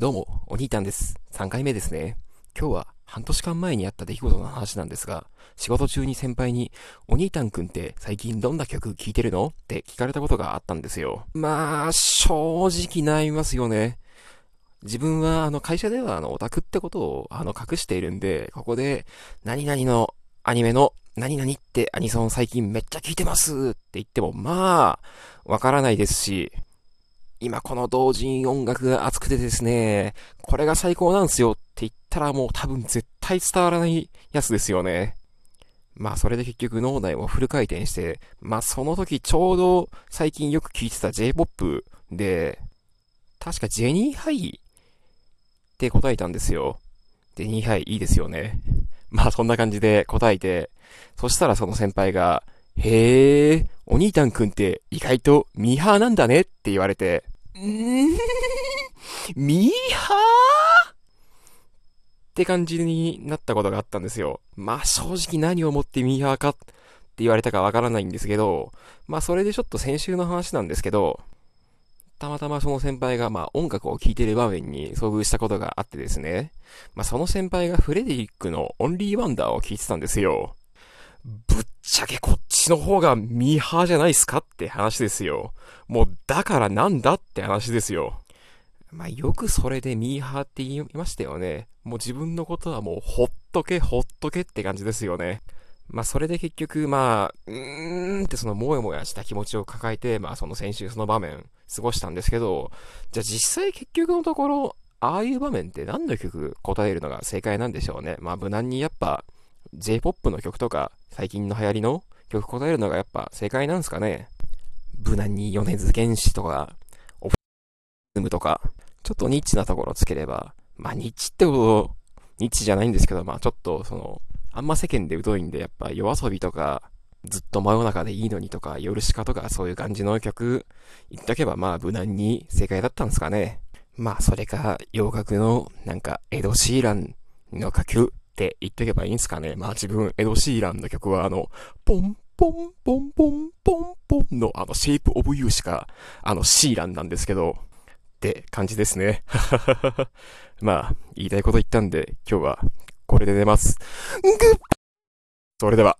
どうも、お兄たんです。3回目ですね。今日は半年間前にあった出来事の話なんですが、仕事中に先輩に、お兄たんくんって最近どんな曲聴いてるの？って聞かれたことがあったんですよ。まあ、正直悩みますよね。自分はあの会社ではあのオタクってことをあの隠しているんで、ここで何々のアニメの何々ってアニソン最近めっちゃ聴いてますって言ってもまあ、わからないですし、今この同人音楽が熱くてですね、これが最高なんすよって言ったらもう多分絶対伝わらないやつですよね。まあそれで結局脳内もフル回転して、まあその時ちょうど最近よく聴いてた J-POP で、確かジェニーハイって答えたんですよ。ジェニーハイいいですよね。まあそんな感じで答えて、そしたらその先輩が、へえ、お兄たんくんって意外とミーハーなんだねって言われて、ミーハー？って感じになったことがあったんですよ。まあ正直何をもってミーハーかって言われたかわからないんですけど、まあそれでちょっと先週の話なんですけど、たまたまその先輩がまあ音楽を聴いてる場面に遭遇したことがあってですね、まあその先輩がフレデリックのオンリーワンダーを聴いてたんですよ。ぶっちゃけこっちの方がミーハーじゃないっすかって話ですよ。もうだからなんだって話ですよ。まあよくそれでミーハーって言いましたよね。もう自分のことはもうほっとけほっとけって感じですよね。まあそれで結局まあ、うーんってそのもやもやした気持ちを抱えて、まあその先週その場面過ごしたんですけど、じゃあ実際結局のところ、ああいう場面って何の曲答えるのが正解なんでしょうね。まあ無難にやっぱ J-POP の曲とか最近の流行りの曲答えるのがやっぱ正解なんですかね？無難に米津玄師とか、オフズムとか、ちょっとニッチなところつければ、まあニッチってこと、ニッチじゃないんですけど、まあちょっとその、あんま世間で疎いんで、やっぱ夜遊びとか、ずっと真夜中でいいのにとか、夜しかとかそういう感じの曲言っとけばまあ無難に正解だったんですかね？まあそれか洋楽のなんかエド・シーランの楽曲って言っていけばいいんすかね。まあ自分エド・シーランの曲はあの、ポンポンポンポンポンポンのあの Shape of You しかあの知らんなんですけど、って感じですね。まあ言いたいこと言ったんで今日はこれで寝ます。ぐっそれでは。